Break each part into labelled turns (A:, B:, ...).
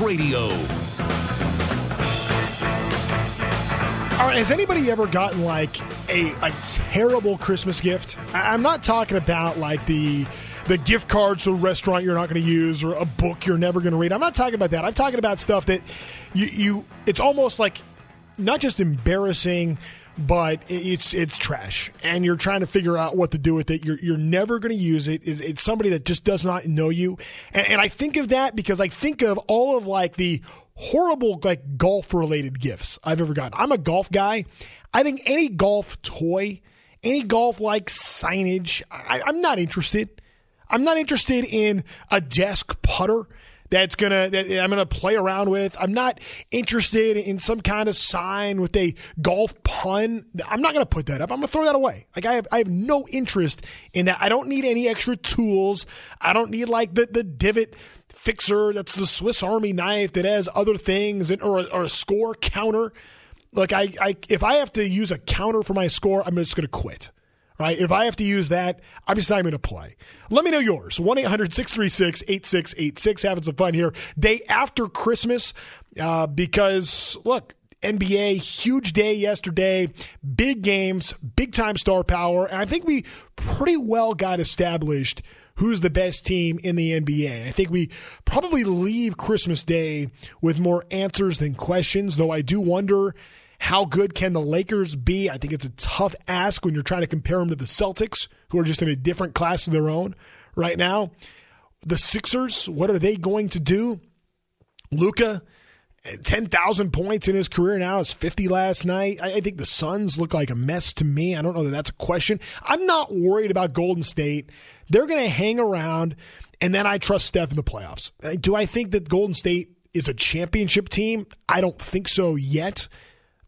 A: Radio.
B: All right, has anybody ever gotten like a, a terrible Christmas gift? I- I'm not talking about like the the gift cards to a restaurant you're not going to use or a book you're never going to read. I'm not talking about that. I'm talking about stuff that you you it's almost like not just embarrassing but it's it's trash. And you're trying to figure out what to do with it. You're, you're never going to use it. It's, it's somebody that just does not know you. And, and i think of that because i think of all of like the horrible like golf related gifts i've ever gotten. I'm a golf guy. I think any golf toy any golf like signage I, i'm not interested. I'm not interested in a desk putter that's gonna that I'm gonna play around with. I'm not interested in some kind of sign with a golf pun. I'm not gonna put that up. I'm gonna throw that away. Like I have I have no interest in that. I don't need any extra tools. I don't need like the the divot fixer. That's the Swiss Army knife that has other things and or, or a score counter. Like I, I if I have to use a counter for my score, I'm just gonna quit right? If I have to use that, I'm just not going to play. Let me know yours. 1 800 636 8686. Having some fun here. Day after Christmas, uh, because look, NBA, huge day yesterday, big games, big time star power. And I think we pretty well got established who's the best team in the NBA. I think we probably leave Christmas Day with more answers than questions, though I do wonder how good can the Lakers be? I think it's a tough ask when you're trying to compare them to the Celtics, who are just in a different class of their own right now. The Sixers, what are they going to do? Luka, 10,000 points in his career now. Is 50 last night. I, I think the Suns look like a mess to me. I don't know that that's a question. I'm not worried about Golden State. They're going to hang around, and then I trust Steph in the playoffs. Uh, do I think that Golden State is a championship team? I don't think so yet.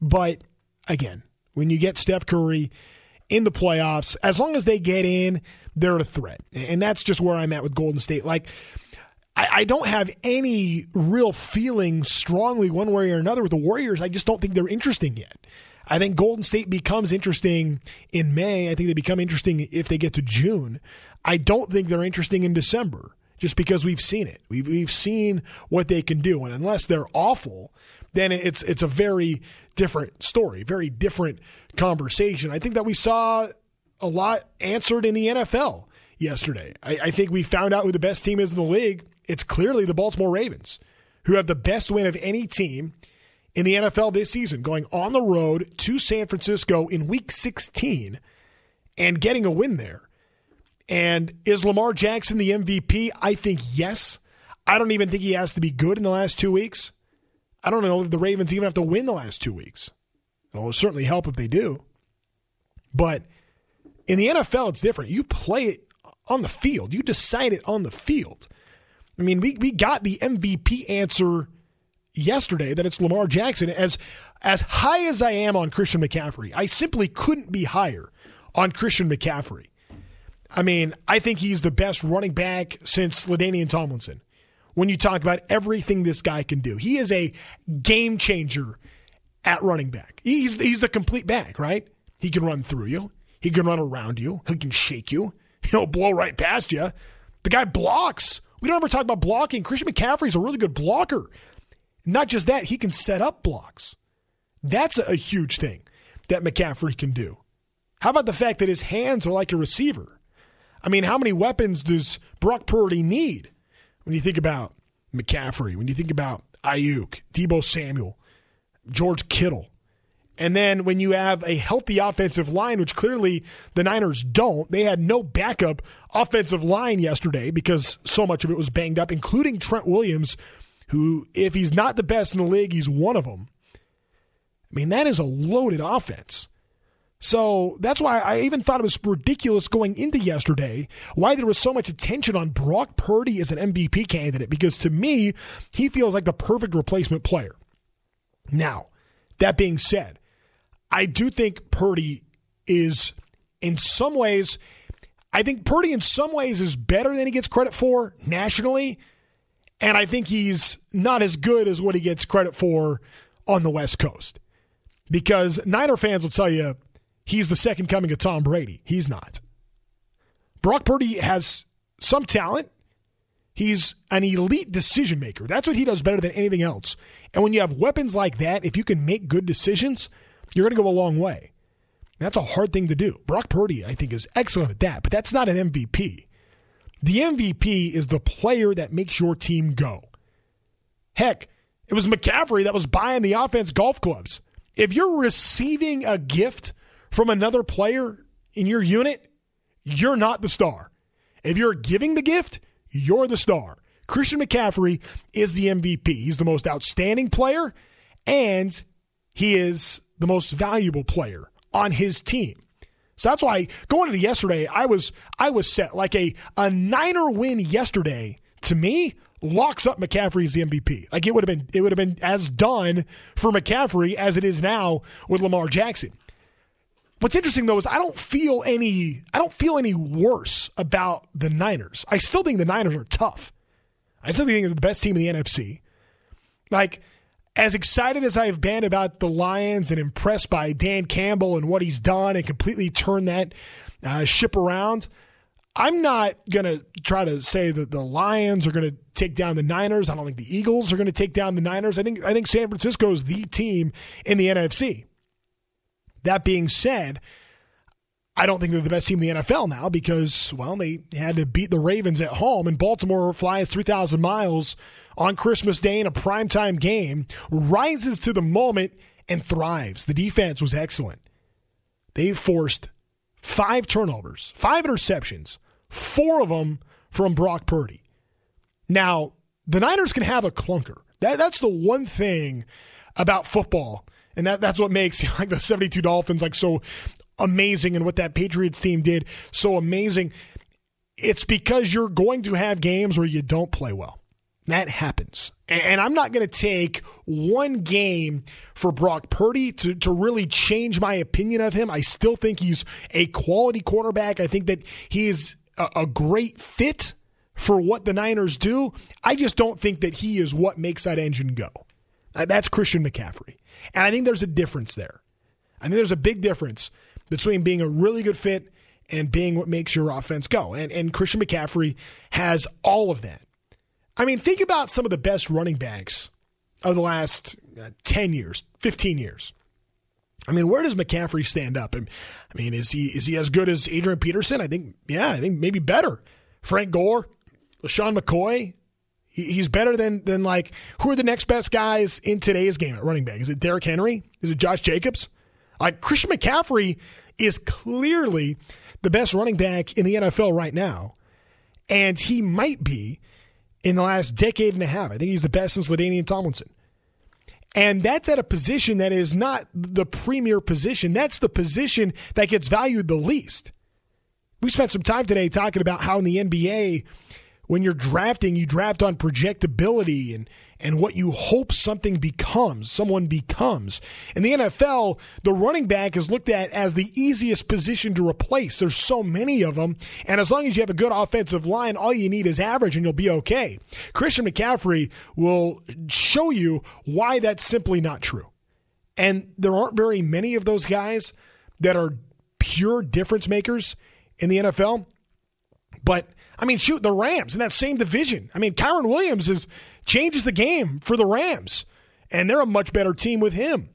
B: But again, when you get Steph Curry in the playoffs, as long as they get in, they're a threat. And that's just where I'm at with Golden State. Like, I, don't have any real feeling strongly one way or another with the Warriors. I just don't think they're interesting yet. I think Golden State becomes interesting in May. I think they become interesting if they get to June. I don't think they're interesting in December just because we've seen it. We've, we've seen what they can do. And unless they're awful, then it's it's a very different story, very different conversation. I think that we saw a lot answered in the NFL yesterday. I, I think we found out who the best team is in the league. It's clearly the Baltimore Ravens, who have the best win of any team in the NFL this season, going on the road to San Francisco in week 16 and getting a win there. And is Lamar Jackson the MVP? I think yes. I don't even think he has to be good in the last two weeks. I don't know if the Ravens even have to win the last two weeks. It'll certainly help if they do. But in the NFL, it's different. You play it on the field, you decide it on the field. I mean, we, we got the MVP answer yesterday that it's Lamar Jackson. As as high as I am on Christian McCaffrey, I simply couldn't be higher on Christian McCaffrey. I mean, I think he's the best running back since LaDainian Tomlinson. When you talk about everything this guy can do, he is a game changer at running back. He's he's the complete back, right? He can run through you. He can run around you. He can shake you. He'll blow right past you. The guy blocks. We don't ever talk about blocking. Christian McCaffrey's a really good blocker. Not just that, he can set up blocks. That's a huge thing that McCaffrey can do. How about the fact that his hands are like a receiver? I mean, how many weapons does Brock Purdy need when you think about McCaffrey, when you think about Aiyuk, Deebo Samuel, George Kittle? And then when you have a healthy offensive line, which clearly the Niners don't, they had no backup offensive line yesterday because so much of it was banged up, including Trent Williams, who, if he's not the best in the league, he's one of them. I mean, that is a loaded offense. So that's why I even thought it was ridiculous going into yesterday why there was so much attention on Brock Purdy as an MVP candidate because to me, he feels like the perfect replacement player. Now, that being said, I do think Purdy is in some ways, I think Purdy in some ways is better than he gets credit for nationally. And I think he's not as good as what he gets credit for on the West Coast. Because Niner fans will tell you he's the second coming of Tom Brady. He's not. Brock Purdy has some talent. He's an elite decision maker. That's what he does better than anything else. And when you have weapons like that, if you can make good decisions, you're going to go a long way. That's a hard thing to do. Brock Purdy, I think, is excellent at that, but that's not an MVP. The MVP is the player that makes your team go. Heck, it was McCaffrey that was buying the offense golf clubs. If you're receiving a gift from another player in your unit, you're not the star. If you're giving the gift, you're the star. Christian McCaffrey is the MVP. He's the most outstanding player, and he is the most valuable player on his team. So that's why going into yesterday, I was I was set like a a Niner win yesterday to me locks up McCaffrey as the MVP. Like it would have been it would have been as done for McCaffrey as it is now with Lamar Jackson. What's interesting though is I don't feel any I don't feel any worse about the Niners. I still think the Niners are tough. I still think they're the best team in the NFC. Like as excited as I've been about the Lions and impressed by Dan Campbell and what he's done and completely turned that uh, ship around, I'm not going to try to say that the Lions are going to take down the Niners. I don't think the Eagles are going to take down the Niners. I think I think San Francisco is the team in the NFC. That being said, I don't think they're the best team in the NFL now because, well, they had to beat the Ravens at home, and Baltimore flies 3,000 miles on Christmas Day in a primetime game, rises to the moment, and thrives. The defense was excellent. They forced five turnovers, five interceptions, four of them from Brock Purdy. Now, the Niners can have a clunker. That, that's the one thing about football and that, that's what makes like the 72 Dolphins like so amazing and what that Patriots team did so amazing. It's because you're going to have games where you don't play well. That happens. And I'm not going to take one game for Brock Purdy to, to really change my opinion of him. I still think he's a quality quarterback. I think that he is a, a great fit for what the Niners do. I just don't think that he is what makes that engine go. Uh, that's Christian McCaffrey. And I think there's a difference there. I think there's a big difference between being a really good fit and being what makes your offense go. And, and Christian McCaffrey has all of that. I mean, think about some of the best running backs of the last uh, 10 years, 15 years. I mean, where does McCaffrey stand up? I mean, is he is he as good as Adrian Peterson? I think, yeah, I think maybe better. Frank Gore, LeSean McCoy, he's better than than like who are the next best guys in today's game at running back? Is it Derrick Henry? Is it Josh Jacobs? Like Christian McCaffrey is clearly the best running back in the NFL right now, and he might be in the last decade and a half. I think he's the best since LaDainian Tomlinson. And that's at a position that is not the premier position. That's the position that gets valued the least. We spent some time today talking about how in the NBA, when you're drafting, you draft on projectability and and what you hope something becomes, someone becomes. In the NFL, the running back is looked at as the easiest position to replace. There's so many of them, and as long as you have a good offensive line, all you need is average and you'll be okay. Christian McCaffrey will show you why that's simply not true. And there aren't very many of those guys that are pure difference makers in the NFL. But I mean, shoot, the Rams in that same division. I mean, Kyren Williams is changes the game for the Rams, and they're a much better team with him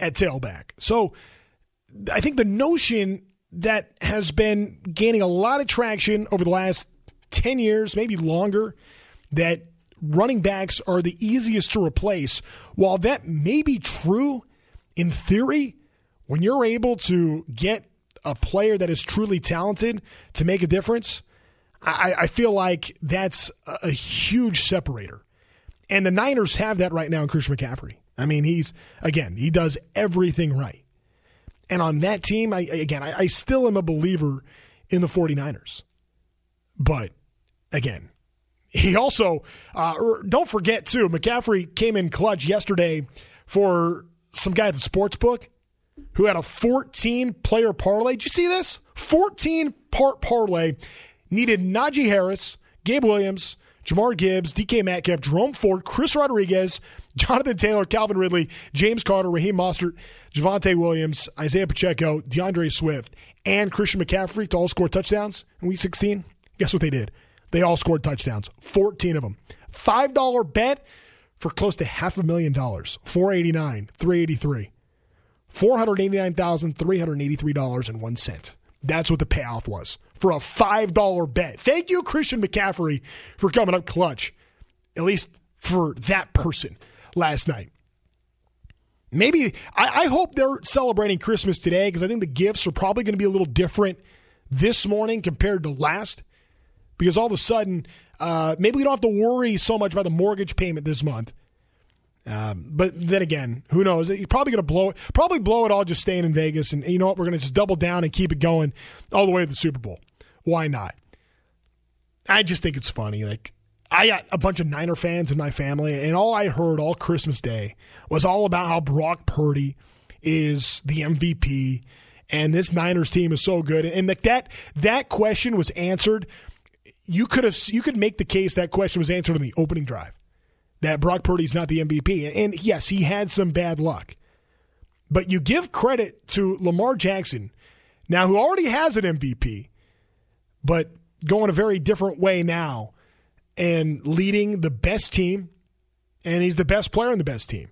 B: at tailback. So I think the notion that has been gaining a lot of traction over the last 10 years, maybe longer, that running backs are the easiest to replace, while that may be true in theory, when you're able to get a player that is truly talented to make a difference, I, I feel like that's a huge separator. And the Niners have that right now in Christian McCaffrey. I mean, he's, again, he does everything right. And on that team, I, again, I, I still am a believer in the 49ers. But again, he also, uh, don't forget too, McCaffrey came in clutch yesterday for some guy at the sports book who had a 14 player parlay. Did you see this? 14 part parlay needed Najee Harris, Gabe Williams, Jahmyr Gibbs, DK Metcalf, Jerome Ford, Chris Rodriguez, Jonathan Taylor, Calvin Ridley, James Carter, Raheem Mostert, Javonte Williams, Isaiah Pacheco, D'Andre Swift, and Christian McCaffrey to all score touchdowns in Week 16. Guess what they did? They all scored touchdowns, 14 of them. $5 bet for close to half a million dollars, 489, 383. $489,383.01. That's what the payoff was for a $5 bet. Thank you, Christian McCaffrey, for coming up clutch, at least for that person last night. Maybe, I, I hope they're celebrating Christmas today because I think the gifts are probably going to be a little different this morning compared to last because all of a sudden, uh, maybe we don't have to worry so much about the mortgage payment this month um, but then again, who knows? You're probably going to blow it. Probably blow it all just staying in Vegas. And you know what? We're going to just double down and keep it going all the way to the Super Bowl. Why not? I just think it's funny. Like I got a bunch of Niner fans in my family, and all I heard all Christmas Day was all about how Brock Purdy is the MVP, and this Niners team is so good. And like that that question was answered. You could have you could make the case that question was answered in the opening drive that Brock Purdy's not the MVP. And yes, he had some bad luck. But you give credit to Lamar Jackson, now who already has an MVP, but going a very different way now and leading the best team, and he's the best player in the best team.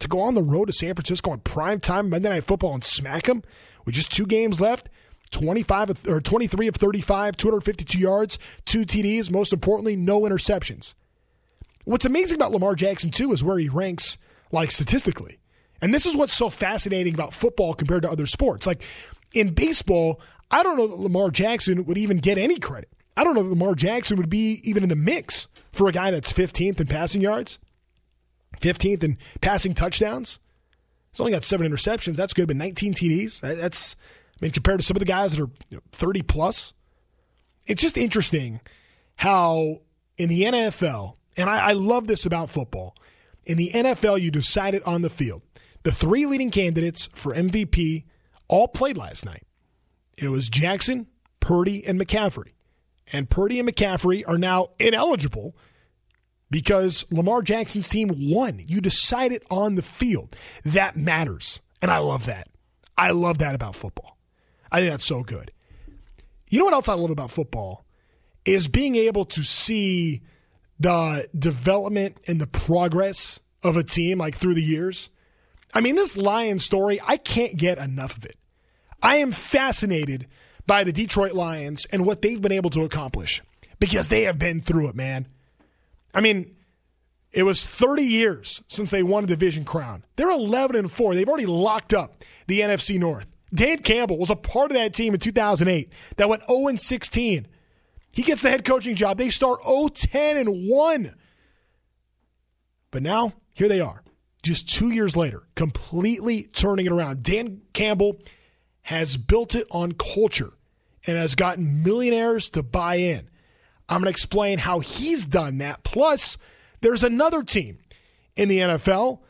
B: To go on the road to San Francisco on prime time Monday Night Football and smack him with just two games left, 25 or 23 of 35, 252 yards, two TDs, most importantly, no interceptions. What's amazing about Lamar Jackson, too, is where he ranks, like statistically. And this is what's so fascinating about football compared to other sports. Like in baseball, I don't know that Lamar Jackson would even get any credit. I don't know that Lamar Jackson would be even in the mix for a guy that's 15th in passing yards, 15th in passing touchdowns. He's only got seven interceptions. That's good, but 19 TDs. That's, I mean, compared to some of the guys that are you know, 30 plus. It's just interesting how in the NFL, and I, I love this about football. In the NFL, you decide it on the field. The three leading candidates for MVP all played last night. It was Jackson, Purdy, and McCaffrey. And Purdy and McCaffrey are now ineligible because Lamar Jackson's team won. You decide it on the field. That matters. And I love that. I love that about football. I think that's so good. You know what else I love about football? Is being able to see the development and the progress of a team like through the years. I mean, this Lion story, I can't get enough of it. I am fascinated by the Detroit Lions and what they've been able to accomplish because they have been through it, man. I mean, it was 30 years since they won a division crown. They're 11 and 4. They've already locked up the NFC North. Dan Campbell was a part of that team in 2008 that went 0 and 16 he gets the head coaching job. They start 0-10 and 1. But now, here they are. Just 2 years later, completely turning it around. Dan Campbell has built it on culture and has gotten millionaires to buy in. I'm going to explain how he's done that. Plus, there's another team in the NFL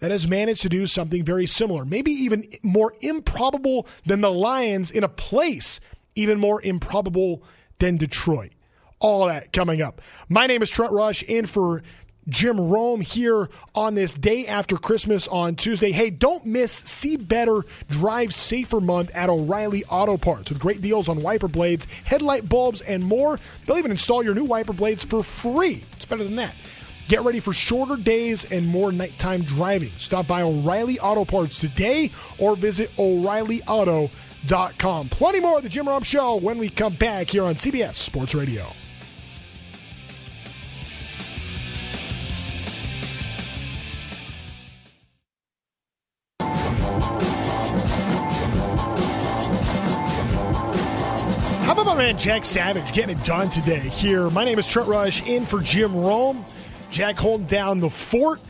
B: that has managed to do something very similar, maybe even more improbable than the Lions in a place even more improbable than Detroit. All that coming up. My name is Trent Rush, in for Jim Rome here on this day after Christmas on Tuesday. Hey, don't miss See Better, Drive Safer month at O'Reilly Auto Parts with great deals on wiper blades, headlight bulbs, and more. They'll even install your new wiper blades for free. It's better than that. Get ready for shorter days and more nighttime driving. Stop by O'Reilly Auto Parts today or visit O'Reillyauto.com com. Plenty more of the Jim Rome Show when we come back here on CBS Sports Radio. Man Jack Savage getting it done today here? My name is Trent Rush, in for Jim Rome. Jack holding down the fort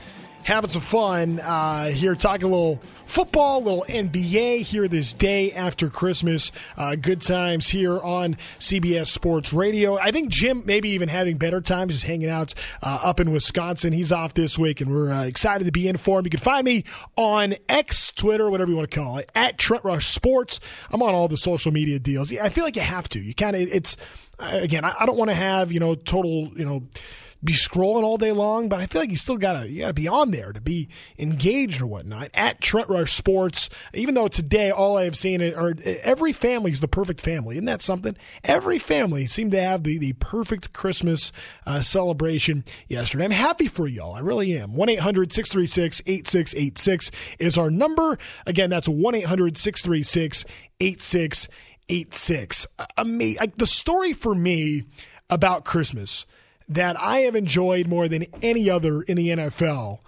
B: having some fun uh, here, talking a little football, a little NBA here this day after Christmas. Uh, good times here on CBS Sports Radio. I think Jim maybe even having better times just hanging out uh, up in Wisconsin. He's off this week, and we're uh, excited to be in for him. You can find me on X, Twitter, whatever you want to call it, at Trent Rush Sports. I'm on all the social media deals. I feel like you have to. You kind of, it's, again, I, I don't want to have, you know, total, you know, be scrolling all day long, but I feel like you still gotta you gotta be on there to be engaged or whatnot. At Trent Rush Sports, even though today all I have seen it or eh, every family is the perfect family, isn't that something? Every family seemed to have the the perfect Christmas uh, celebration yesterday. I'm happy for y'all. I really am. 1 800 636 8686 is our number. Again, that's 1 800 636 8686. Uh, uh, the story for me about Christmas that I have enjoyed more than any other in the NFL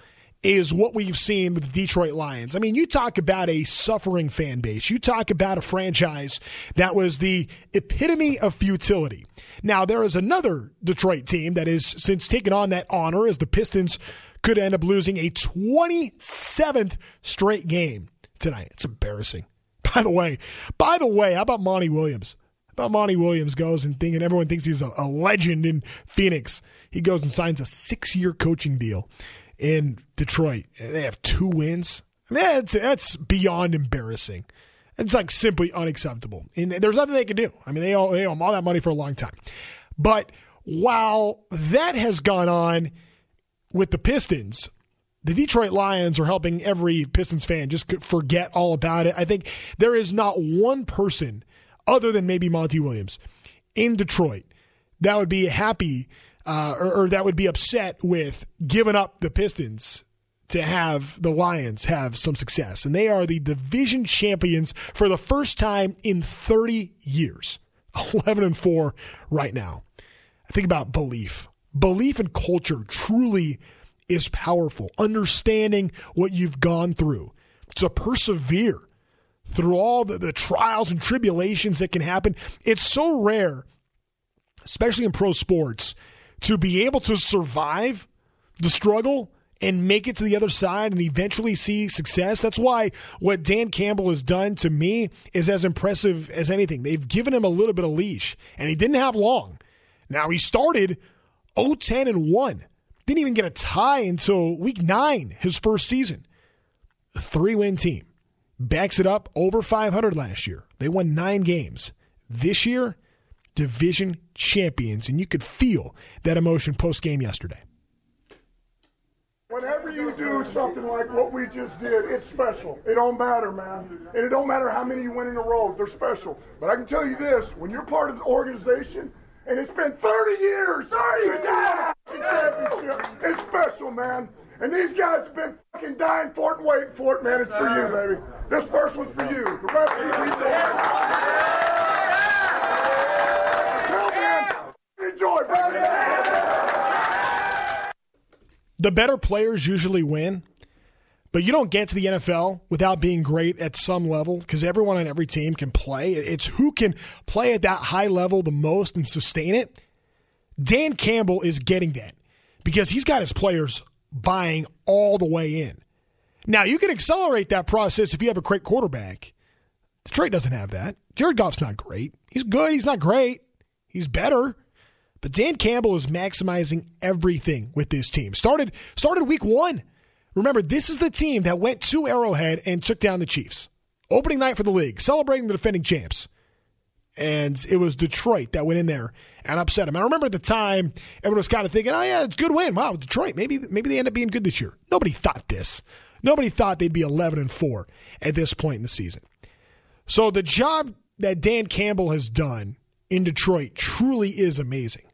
B: is what we've seen with the Detroit Lions. I mean, you talk about a suffering fan base. You talk about a franchise that was the epitome of futility. Now, there is another Detroit team that has since taken on that honor as the Pistons could end up losing a 27th straight game tonight. It's embarrassing. By the way, by the way, how about Monty Williams? About Monty Williams goes and thinking everyone thinks he's a, a legend in Phoenix. He goes and signs a six year coaching deal in Detroit. And They have two wins. I mean, that's, that's beyond embarrassing. It's like simply unacceptable. And there's nothing they can do. I mean, they owe, they owe him all that money for a long time. But while that has gone on with the Pistons, the Detroit Lions are helping every Pistons fan just forget all about it. I think there is not one person other than maybe Monty Williams in Detroit that would be happy uh, or, or that would be upset with giving up the Pistons to have the Lions have some success. And they are the division champions for the first time in 30 years. 11 and 4 right now. I think about belief. Belief in culture truly is powerful. Understanding what you've gone through. To persevere through all the, the trials and tribulations that can happen. It's so rare, especially in pro sports, to be able to survive the struggle and make it to the other side and eventually see success. That's why what Dan Campbell has done to me is as impressive as anything. They've given him a little bit of leash, and he didn't have long. Now he started 0-10 and 1. Didn't even get a tie until week 9 his first season. A 3-win team backs it up over 500 last year. They won nine games. This year, division champions, and you could feel that emotion post game yesterday.
A: Whenever you do something like what we just did, it's special. It don't matter, man. And it don't matter how many you win in a row, they're special. But I can tell you this when you're part of the organization, and it's been 30 years 30 since you won a championship, it's special, man. And these guys have been fucking dying for it and waiting for it, man. It's for you, baby. This first one's for you. The rest of you man, enjoy, baby.
B: The better players usually win, but you don't get to the NFL without being great at some level because everyone on every team can play. It's who can play at that high level the most and sustain it. Dan Campbell is getting that because he's got his players buying all the way in. Now, you can accelerate that process if you have a great quarterback. Detroit doesn't have that. Jared Goff's not great. He's good. He's not great. He's better. But Dan Campbell is maximizing everything with this team. Started started week one. Remember, this is the team that went to Arrowhead and took down the Chiefs. Opening night for the league, celebrating the defending champs. And it was Detroit that went in there and upset him. I remember at the time, everyone was kind of thinking, oh, yeah, it's a good win. Wow, Detroit, maybe, maybe they end up being good this year. Nobody thought this. Nobody thought they'd be 11 and 4 at this point in the season. So the job that Dan Campbell has done in Detroit truly is amazing.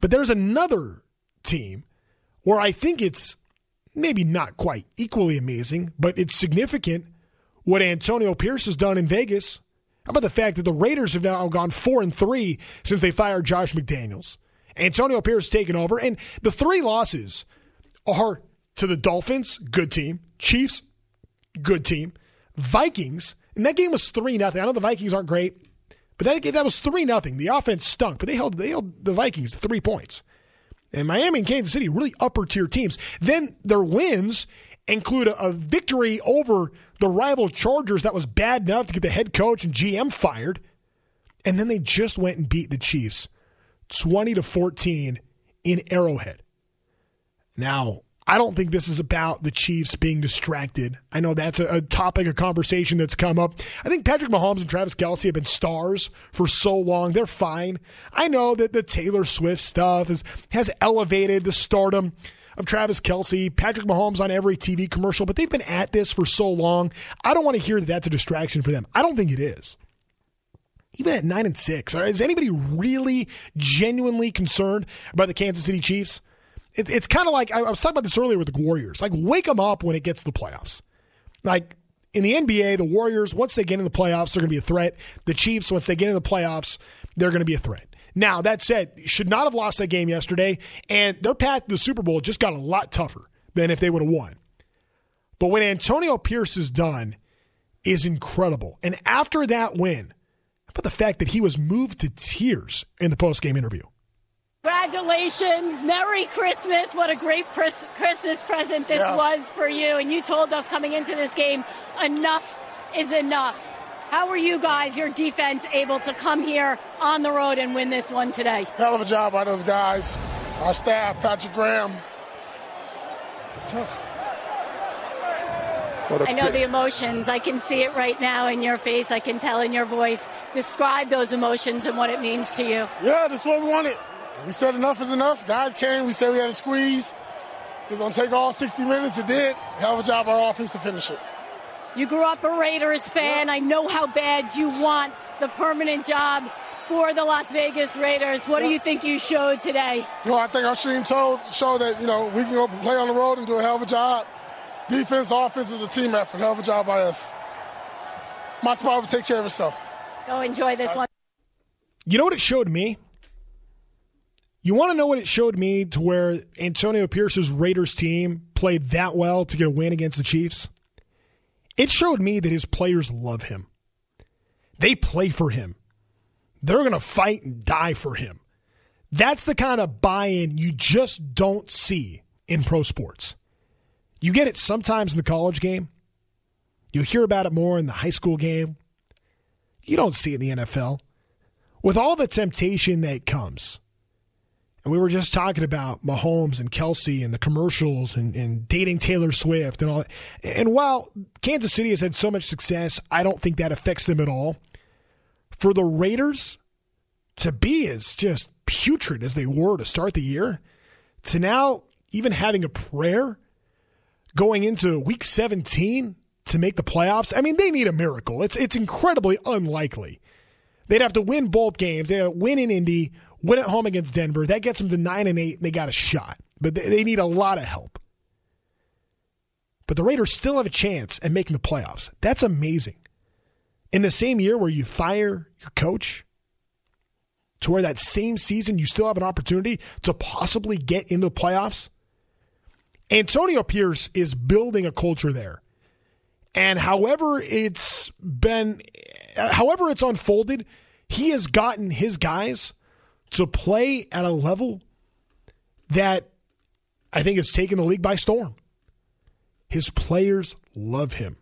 B: But there's another team where I think it's maybe not quite equally amazing, but it's significant what Antonio Pierce has done in Vegas. How about the fact that the Raiders have now gone four and three since they fired Josh McDaniels? Antonio Pierce has taken over, and the three losses are to the Dolphins, good team. Chiefs, good team. Vikings, and that game was 3 nothing. I know the Vikings aren't great, but that, game, that was 3 nothing. The offense stunk, but they held, they held the Vikings three points. And Miami and Kansas City, really upper tier teams. Then their wins include a, a victory over the rival Chargers that was bad enough to get the head coach and GM fired. And then they just went and beat the Chiefs 20 to 14 in Arrowhead. Now, I don't think this is about the Chiefs being distracted. I know that's a, a, topic of conversation that's come up. I think Patrick Mahomes and Travis Kelce have been stars for so long. They're fine. I know that the Taylor Swift stuff is, has elevated the stardom of Travis Kelce, Patrick Mahomes on every TV commercial, but they've been at this for so long. I don't want to hear that that's a distraction for them. I don't think it is. Even at nine and six, is anybody really genuinely concerned about the Kansas City Chiefs? it, it's kind of like I, I was talking about this earlier with the Warriors. Like, wake them up when it gets to the playoffs. Like in the NBA, the Warriors, once they get in the playoffs, they're going to be a threat. The Chiefs, once they get in the playoffs, they're going to be a threat. Now, that said, should not have lost that game yesterday, and their path to the Super Bowl just got a lot tougher than if they would have won. But when Antonio Pierce is done is incredible. And after that win, how about the fact that he was moved to tears in the post-game interview?
C: Congratulations. Merry Christmas. What a great pres- Christmas present this yeah. was for you. And you told us coming into this game, enough is enough. How were you guys, your defense, able to come here on the road and win this one today?
D: Hell of a job by those guys. Our staff, Patrick Graham. It's tough.
C: I know the emotions. I can see it right now in your face. I can tell in your voice. Describe those emotions and what it means to you.
D: Yeah, that's what we wanted. We said enough is enough. Guys came. We said we had to squeeze. It was going to take all 60 minutes. It did. Hell of a job our offense to finish it.
C: You grew up a Raiders fan. Yeah. I know how bad you want the permanent job for the Las Vegas Raiders. What yeah. do you think you showed today?
D: Well, I think our team told showed that you know we can go play on the road and do a hell of a job. Defense, offense is a team effort. Hell of a job by us. My spot will take care of itself.
C: Go enjoy this one.
B: You know what it showed me? You want to know what it showed me to where Antonio Pierce's Raiders team played that well to get a win against the Chiefs? It showed me that his players love him. They play for him. They're going to fight and die for him. That's the kind of buy in you just don't see in pro sports. You get it sometimes in the college game, you hear about it more in the high school game. You don't see it in the NFL. With all the temptation that comes, and we were just talking about Mahomes and Kelce and the commercials and, and dating Taylor Swift and all that. And while Kansas City has had so much success, I don't think that affects them at all. For the Raiders to be as just putrid as they were to start the year, to now even having a prayer going into week 17 to make the playoffs, I mean, they need a miracle. It's, it's incredibly unlikely. They'd have to win both games. They win in Indy, win at home against Denver. That gets them to nine and eight, and they got a shot. But they need a lot of help. But the Raiders still have a chance at making the playoffs. That's amazing. In the same year where you fire your coach, to where that same season you still have an opportunity to possibly get into the playoffs. Antonio Pierce is building a culture there. And however it's been, however it's unfolded, he has gotten his guys to play at a level that I think has taken the league by storm. His players love him,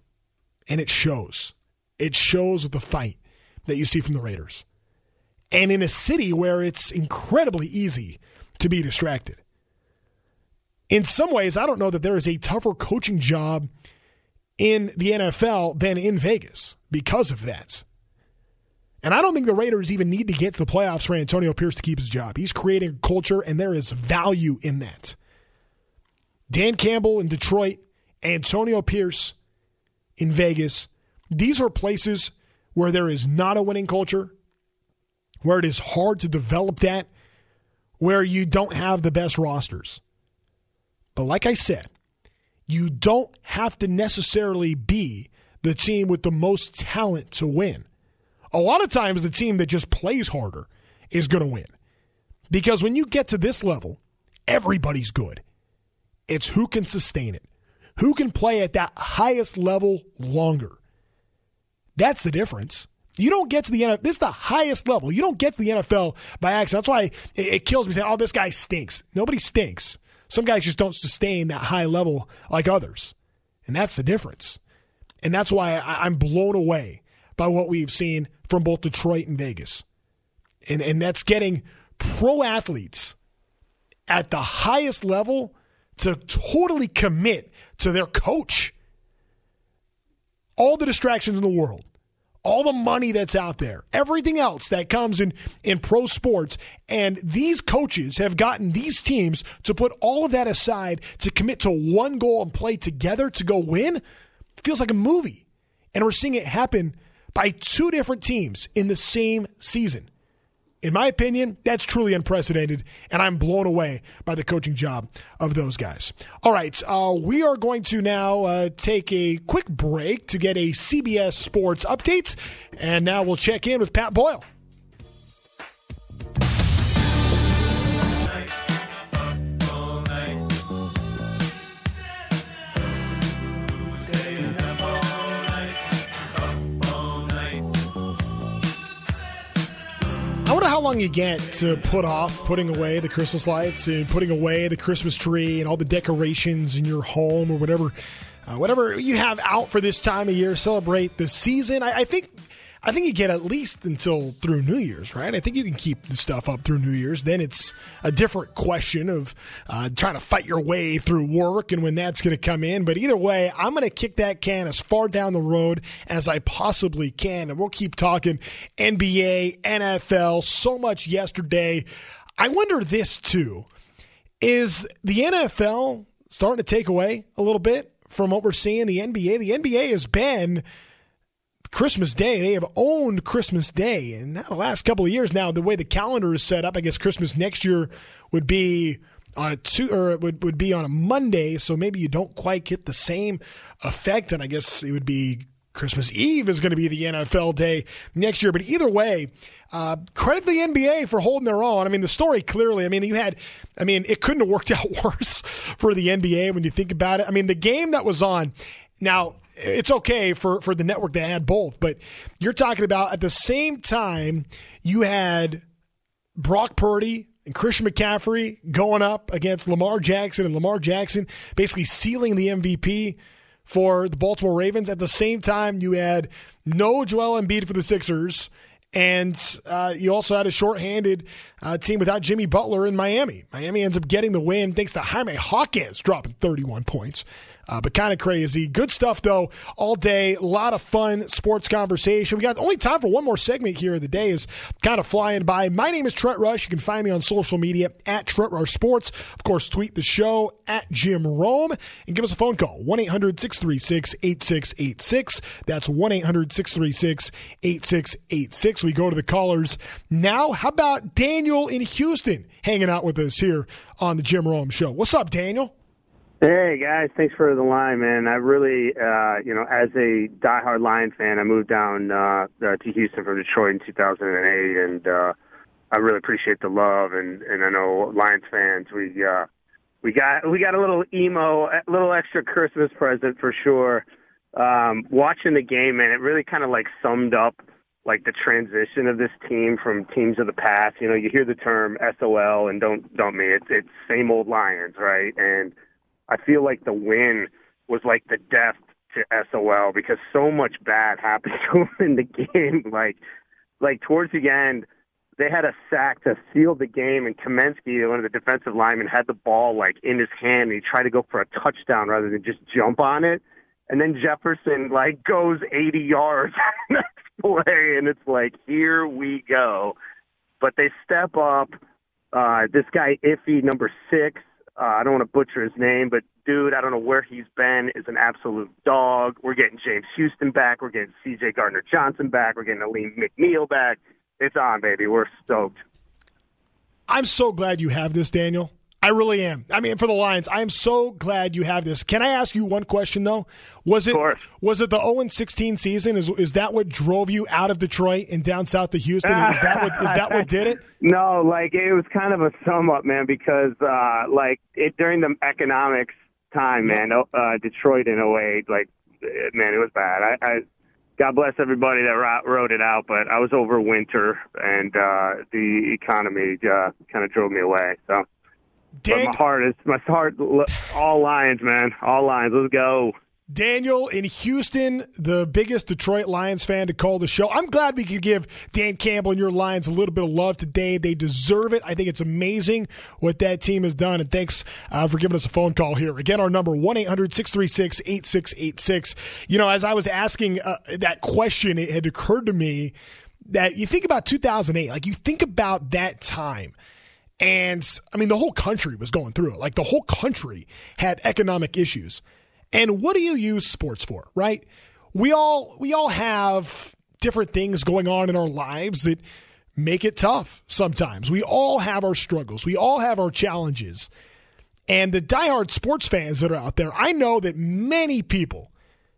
B: and it shows. It shows with the fight that you see from the Raiders. And in a city where it's incredibly easy to be distracted. In some ways, I don't know that there is a tougher coaching job in the NFL than in Vegas because of that. And I don't think the Raiders even need to get to the playoffs for Antonio Pierce to keep his job. He's creating a culture, and there is value in that. Dan Campbell in Detroit, Antonio Pierce in Vegas. These are places where there is not a winning culture, where it is hard to develop that, where you don't have the best rosters. But like I said, you don't have to necessarily be the team with the most talent to win a lot of times the team that just plays harder is going to win. Because when you get to this level, everybody's good. It's who can sustain it, who can play at that highest level longer. That's the difference. You don't get to the NFL. This is the highest level. You don't get to the NFL by accident. That's why it, kills me saying, "Oh, this guy stinks." Nobody stinks. Some guys just don't sustain that high level like others, and that's the difference. And that's why I, I'm blown away by what we've seen from both Detroit and Vegas. And, and that's getting pro athletes at the highest level to totally commit to their coach. All the distractions in the world, all the money that's out there, everything else that comes in, in pro sports. And these coaches have gotten these teams to put all of that aside to commit to one goal and play together to go win. feels like a movie. And we're seeing it happen by two different teams in the same season. In my opinion, that's truly unprecedented, and I'm blown away by the coaching job of those guys. All right, uh, we are going to now uh, take a quick break to get a CBS Sports update, and now we'll check in with Pat Boyle. How long you get to put off putting away the Christmas lights and putting away the Christmas tree and all the decorations in your home or whatever, uh, whatever you have out for this time of year. Celebrate the season. I, I think I think you get at least until through New Year's, right? I think you can keep the stuff up through New Year's. Then it's a different question of uh, trying to fight your way through work and when that's going to come in. But either way, I'm going to kick that can as far down the road as I possibly can. And we'll keep talking NBA, NFL, so much yesterday. I wonder this too. Is the NFL starting to take away a little bit from what we're seeing the NBA? The NBA has been Christmas Day. They have owned Christmas Day. And now the last couple of years now, the way the calendar is set up, I guess Christmas next year would be on a two or would, would be on a Monday, so maybe you don't quite get the same effect. And I guess it would be Christmas Eve is going to be the NFL day next year. But either way, uh, credit the NBA for holding their own. I mean, the story clearly, I mean, you had, I mean, it couldn't have worked out worse for the NBA when you think about it. I mean, the game that was on, now, it's okay for, for the network to add both, but you're talking about at the same time you had Brock Purdy and Christian McCaffrey going up against Lamar Jackson and Lamar Jackson basically sealing the MVP for the Baltimore Ravens. At the same time, you had no Joel Embiid for the Sixers. And uh, you also had a shorthanded uh, team without Jimmy Butler in Miami. Miami ends up getting the win thanks to Jaime Jaquez dropping 31 points. Uh, but kind of crazy. Good stuff, though, all day. A lot of fun sports conversation. We got only time for one more segment here. of The day is kind of flying by. My name is Trent Rush. You can find me on social media at Trent Rush Sports. Of course, tweet the show at Jim Rome and give us a phone call 1 800 636 8686. That's 1 800 636 8686. We go to the callers now. How about Daniel in Houston hanging out with us here on the Jim Rome Show? What's up, Daniel?
E: Hey guys, thanks for the line, man. I really, uh, you know, as a diehard Lion fan, I moved down uh, uh, to Houston from Detroit in 2008, and uh, I really appreciate the love. And and I know Lions fans, we uh, we got we got a little emo, a little extra Christmas present for sure. Um, watching the game, man, it really kind of like summed up like the transition of this team from teams of the past. You know, you hear the term SOL, and don't don't me, it's it's same old Lions, right? And I feel like the win was like the death to SOL because so much bad happened to him in the game. Like, like towards the end, they had a sack to seal the game, and Cominsky, one of the defensive linemen, had the ball like in his hand, and he tried to go for a touchdown rather than just jump on it. And then Jefferson like goes 80 yards next play, and it's like, here we go. But they step up. Uh, this guy Iffy, number six, uh, I don't want to butcher his name, but dude, I don't know where he's been, is an absolute dog. We're getting James Houston back. We're getting C.J. Gardner Johnson back. We're getting Alim McNeill back. It's on, baby. We're stoked.
B: I'm so glad you have this, Daniel. I really am. I mean, for the Lions, I am so glad you have this. Can I ask you one question though? Was it was it the 0 16 season? Is is that what drove you out of Detroit and down south to Houston? Is that what is that what did it?
E: No, like it was kind of a sum up, man. Because uh, like it during the economics time, man, uh, Detroit in a way, like man, it was bad. I, I God bless everybody that wrote it out, but I was over winter and uh, the economy uh, kind of drove me away. So Dan- my heart is my heart. All Lions, man. All Lions. Let's go.
B: Daniel in Houston, the biggest Detroit Lions fan to call the show. I'm glad we could give Dan Campbell and your Lions a little bit of love today. They deserve it. I think it's amazing what that team has done. And thanks uh, for giving us a phone call here. Again, our number 1 800 636 8686. You know, as I was asking uh, that question, it had occurred to me that you think about 2008, like you think about that time. And I mean, the whole country was going through it. Like the whole country had economic issues. And what do you use sports for, right? We all we all have different things going on in our lives that make it tough sometimes. We all have our struggles. We all have our challenges. And the diehard sports fans that are out there, I know that many people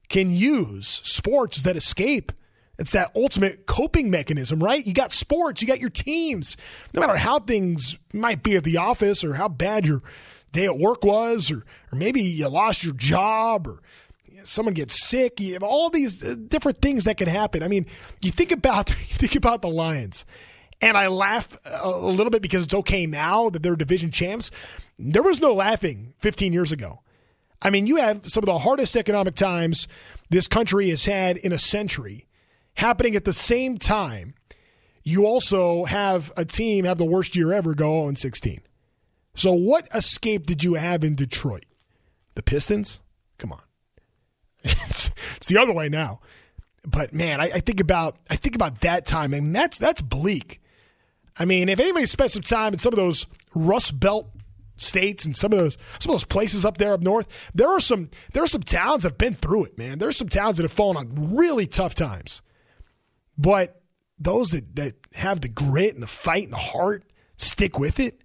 B: can use sports that escape. It's that ultimate coping mechanism, right? You got sports, you got your teams. No matter how things might be at the office or how bad your day at work was, or, or maybe you lost your job, or someone gets sick. You have all these uh, different things that can happen. I mean, you think about you think about the Lions, and I laugh a little bit because it's okay now that they're division champs. There was no laughing 15 years ago. I mean, you have some of the hardest economic times this country has had in a century happening at the same time. You also have a team have the worst year ever go 0 16. So, what escape did you have in Detroit? The Pistons? Come on, it's, it's the other way now. But man, I, I, think about I think about that time, and that's that's bleak. I mean, if anybody spent some time in some of those Rust Belt states and some of those some of those places up there up north, there are some there are some towns that have been through it, man. There are some towns that have fallen on really tough times. But those that, that have the grit and the fight and the heart stick with it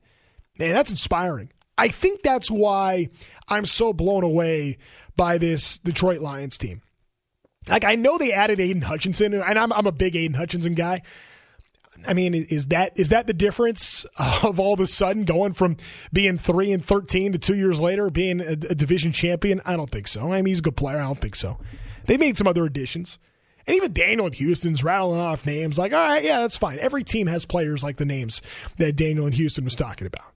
B: Man, that's inspiring. I think that's why I'm so blown away by this Detroit Lions team. Like I know they added Aidan Hutchinson, and I'm I'm a big Aidan Hutchinson guy. I mean, is that is that the difference of all of a sudden going from being three and thirteen to two years later being a, a division champion? I don't think so. I mean, he's a good player. I don't think so. They made some other additions. And even Daniel and Houston's rattling off names like, all right, yeah, that's fine. Every team has players like the names that Daniel and Houston was talking about.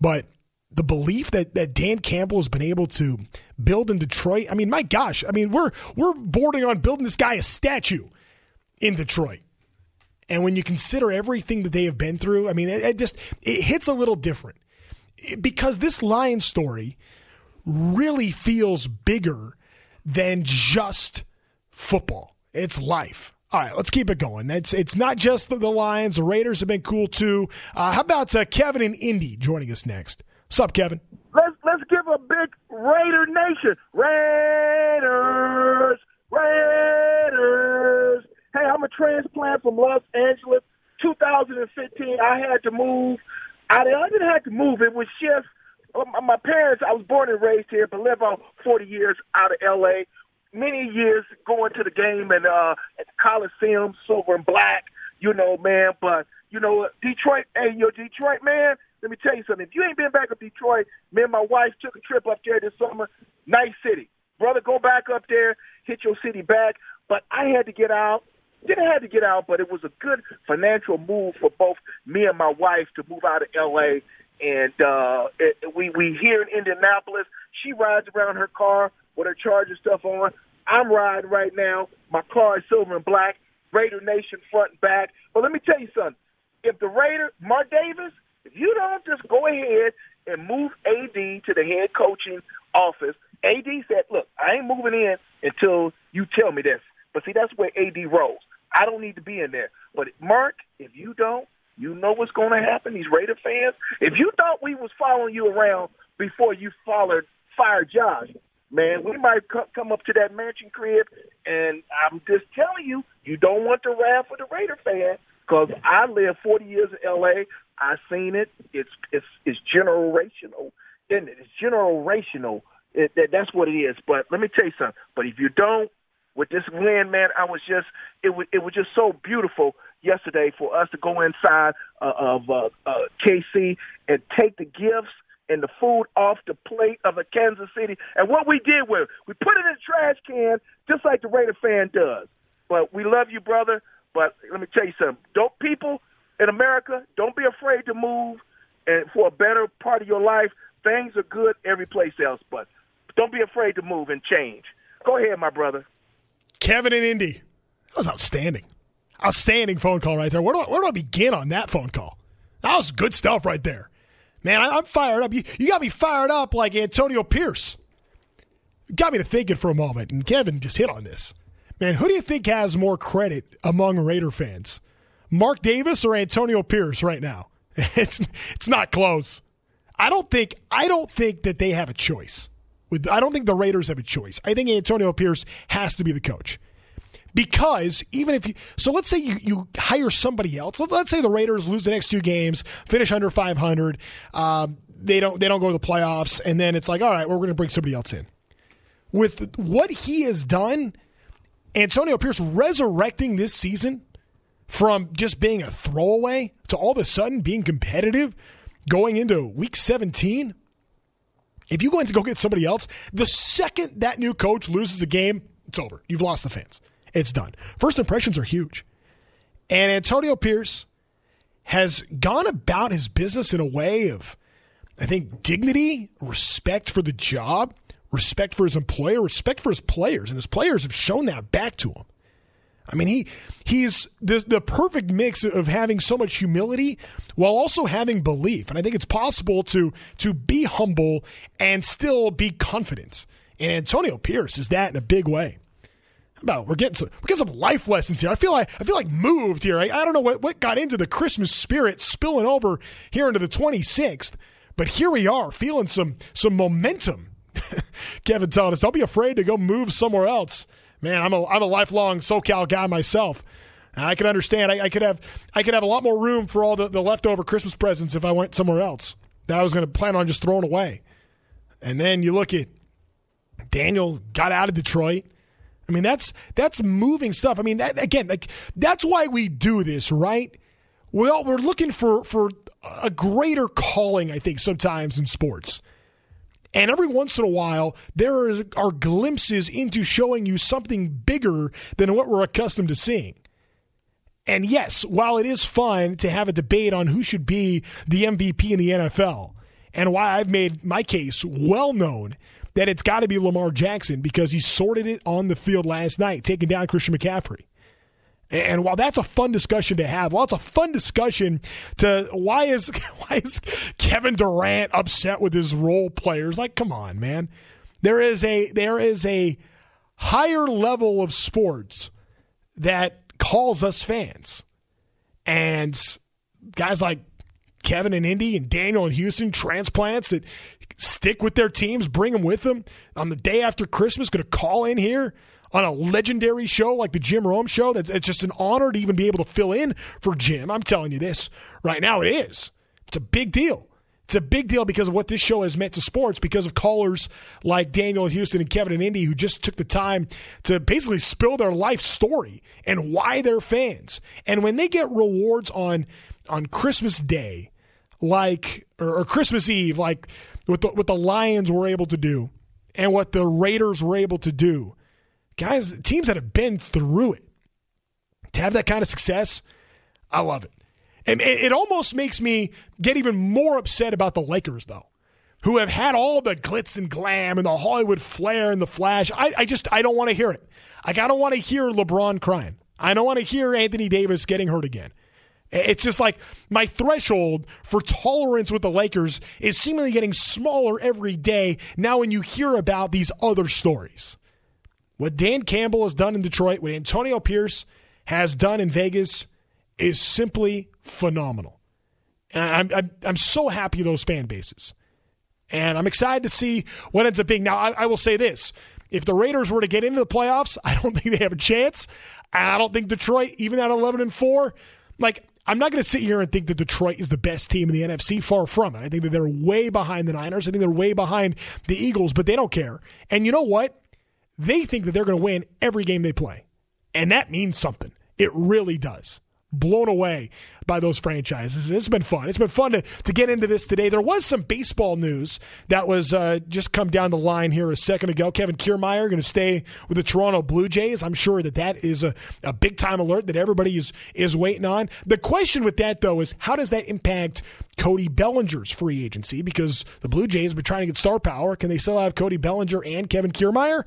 B: But the belief that, that Dan Campbell has been able to build in Detroit, I mean, my gosh, I mean, we're we're bordering on building this guy a statue in Detroit. And when you consider everything that they have been through, I mean, it, it just it hits a little different because this Lion story really feels bigger than just football. It's life. All right, let's keep it going. It's it's not just the, the Lions. The Raiders have been cool too. Uh, how about uh, Kevin and Indy joining us next? What's up, Kevin?
F: Let's let's give a big Raider Nation. Raiders, Raiders. Hey, I'm a transplant from Los Angeles. 2015, I had to move. I, didn't have to move. It was just uh, my parents. I was born and raised here, but lived about 40 years out of L.A many years going to the game and uh at the Coliseum, silver and black, you know, man. But you know, Detroit, hey, yo, Detroit, man. Let me tell you something. If you ain't been back to Detroit, me and my wife took a trip up there this summer. Nice city, brother. Go back up there, hit your city back. But I had to get out. Didn't have to get out, but it was a good financial move for both me and my wife to move out of L.A. And uh, it, we we here in Indianapolis. She rides around her car with her Charger stuff on. I'm riding right now. My car is silver and black. Raider Nation front and back. But let me tell you something. If the Raider, Mark Davis, if you don't just go ahead and move AD to the head coaching office, AD said, look, I ain't moving in until you tell me this. But see, that's where AD rolls. I don't need to be in there. But Mark, if you don't, you know what's going to happen. These Raider fans, if you thought we was following you around before you followed fire Josh, man, we might come up to that mansion crib, and I'm just telling you, you don't want to wrath of the Raider fan because I lived 40 years in L.A. I seen it. It's it's it's generational, isn't it? It's generational. It, that, that's what it is. But let me tell you something. But if you don't, with this win, man, I was just it was it was just so beautiful yesterday for us to go inside uh, of uh, uh, KC and take the gifts and the food off the plate of a Kansas City. And what we did was we put it in a trash can, just like the Raider fan does. But we love you, brother. But let me tell you something. Don't people in America, don't be afraid to move and for a better part of your life. Things are good every place else, but Don't be afraid to move and change. Go ahead, my brother.
B: Kevin in Indy. That was outstanding. Outstanding phone call right there. Where do I, where do I begin on that phone call? That was good stuff right there. Man, I, am fired up. You, you got me fired up like Antonio Pierce. Got me to thinking for a moment, and Kevin just hit on this. Man, who do you think has more credit among Raider fans? Mark Davis or Antonio Pierce right now? It's it's not close. I don't think I don't think that they have a choice. With I don't think the Raiders have a choice. I think Antonio Pierce has to be the coach. Because even if you so let's say you, you hire somebody else. Let's say the Raiders lose the next two games, finish under 500, um, they don't they don't go to the playoffs, and then it's like, all right, well, we're going to bring somebody else in. With what he has done, Antonio Pierce resurrecting this season from just being a throwaway to all of a sudden being competitive going into week 17. If you go in to go get somebody else, the second that new coach loses a game, it's over. You've lost the fans. It's done. First impressions are huge. And Antonio Pierce has gone about his business in a way of, I think, dignity, respect for the job, respect for his employer, respect for his players. And his players have shown that back to him. I mean, he he's the, the perfect mix of having so much humility while also having belief. And I think it's possible to to be humble and still be confident. And Antonio Pierce is that in a big way. About we're getting some we're getting some life lessons here. I feel like I feel like moved here. I, I don't know what, what got into the Christmas spirit spilling over here into the 26th, but here we are feeling some some momentum. Kevin telling us, don't be afraid to go move somewhere else man, I'm a I'm a lifelong SoCal guy myself. I can understand. I, I, could have I could have a lot more room for all the, the leftover Christmas presents if I went somewhere else that I was going to plan on just throwing away. And then you look at Daniel got out of Detroit. I mean, that's that's moving stuff. I mean, that again, like that's why we do this, right? Well, we're looking for for a greater calling, I think, sometimes in sports. And every once in a while, there are glimpses into showing you something bigger than what we're accustomed to seeing. And yes, while it is fun to have a debate on who should be the MVP in the NFL, and why I've made my case well known that it's got to be Lamar Jackson because he sorted it on the field last night, taking down Christian McCaffrey. And while that's a fun discussion to have, while it's a fun discussion to why is why is Kevin Durant upset with his role players? Like, come on, man. There is a there is a higher level of sports that calls us fans. And guys like Kevin and Indy and Daniel and Houston, transplants that stick with their teams, bring them with them on the day after Christmas, going to call in here on a legendary show like the Jim Rome show. That's it's just an honor to even be able to fill in for Jim. I'm telling you this right now. It is. It's a big deal. It's a big deal because of what this show has meant to sports, because of callers like Daniel Houston and Kevin and Indy who just took the time to basically spill their life story and why they're fans. And when they get rewards on on Christmas Day, like or, or Christmas Eve, like what the, what the Lions were able to do, and what the Raiders were able to do, guys, teams that have been through it, to have that kind of success, I love it. And it almost makes me get even more upset about the Lakers, though, who have had all the glitz and glam and the Hollywood flair and the flash. I, I just, I don't want to hear it. Like, I don't want to hear LeBron crying. I don't want to hear Anthony Davis getting hurt again. It's just like my threshold for tolerance with the Lakers is seemingly getting smaller every day now when you hear about these other stories. What Dan Campbell has done in Detroit, what Antonio Pierce has done in Vegas is simply phenomenal. And I'm, I'm, I'm so happy those fan bases. And I'm excited to see what ends up being. Now, I, I will say this if the Raiders were to get into the playoffs, I don't think they have a chance. I don't think Detroit, even at 11 and 4, like, I'm not going to sit here and think that Detroit is the best team in the NFC. Far from it. I think that they're way behind the Niners. I think they're way behind the Eagles, but they don't care. And you know what? They think that they're going to win every game they play. And that means something. It really does. Blown away by those franchises. It's been fun. It's been fun to, to get into this today. There was some baseball news that was uh, just come down the line here a second ago. Kevin Kiermaier going to stay with the Toronto Blue Jays. I'm sure that that is a, a big time alert that everybody is is waiting on. The question with that though is how does that impact Cody Bellinger's free agency? Because the Blue Jays have been trying to get star power. Can they still have Cody Bellinger and Kevin Kiermaier?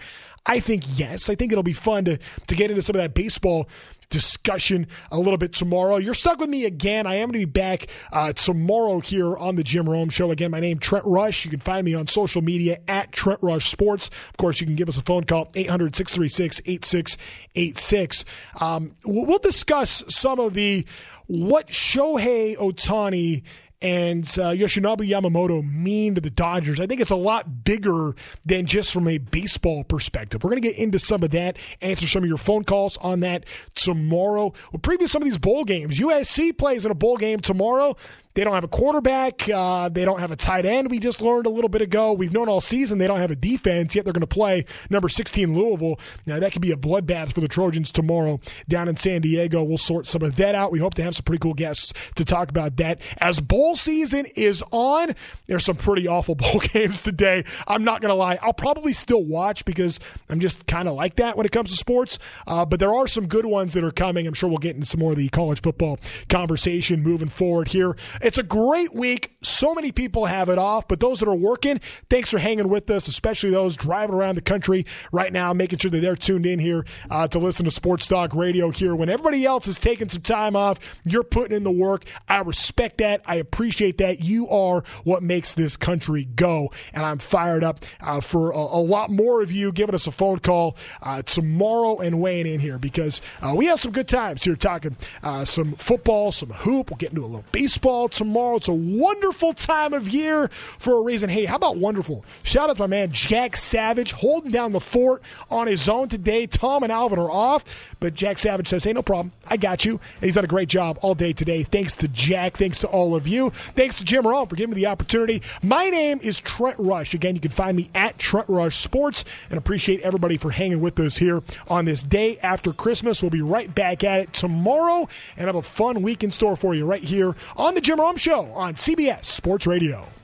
B: I think yes. I think it'll be fun to to get into some of that baseball discussion a little bit tomorrow. You're stuck with me again. I am going to be back uh, tomorrow here on the Jim Rome Show. Again, my name Trent Rush. You can find me on social media at Trent Rush Sports. Of course, you can give us a phone call 800 636 8686. Um, we'll discuss some of the what Shohei Ohtani and uh, Yoshinobu Yamamoto mean to the Dodgers. I think it's a lot bigger than just from a baseball perspective. We're going to get into some of that, answer some of your phone calls on that tomorrow. We'll preview some of these bowl games. USC plays in a bowl game tomorrow. They don't have a quarterback. Uh, they don't have a tight end. We just learned a little bit ago. We've known all season they don't have a defense, yet they're going to play number 16 Louisville. Now, that could be a bloodbath for the Trojans tomorrow down in San Diego. We'll sort some of that out. We hope to have some pretty cool guests to talk about that. As bowl season is on, there's some pretty awful bowl games today. I'm not going to lie. I'll probably still watch because I'm just kind of like that when it comes to sports. Uh, but there are some good ones that are coming. I'm sure we'll get into some more of the college football conversation moving forward here. It's a great week. So many people have it off, but those that are working, thanks for hanging with us, especially those driving around the country right now, making sure that they're tuned in here uh, to listen to Sports Talk Radio here. When everybody else is taking some time off, you're putting in the work. I respect that. I appreciate that. You are what makes this country go. And I'm fired up uh, for a, a, lot more of you giving us a phone call uh, tomorrow and weighing in here because uh, we have some good times here talking uh, some football, some hoop. We'll get into a little baseball tomorrow. It's a wonderful time of year for a reason. Hey, how about wonderful? Shout out to my man Jack Savage holding down the fort on his own today. Tom and Alvin are off, but Jack Savage says, hey, no problem. I got you. And he's done a great job all day today. Thanks to Jack. Thanks to all of you. Thanks to Jim Rome for giving me the opportunity. My name is Trent Rush. Again, you can find me at Trent Rush Sports and appreciate everybody for hanging with us here on this day after Christmas. We'll be right back at it tomorrow and have a fun week in store for you right here on the Jim Show on CBS Sports Radio.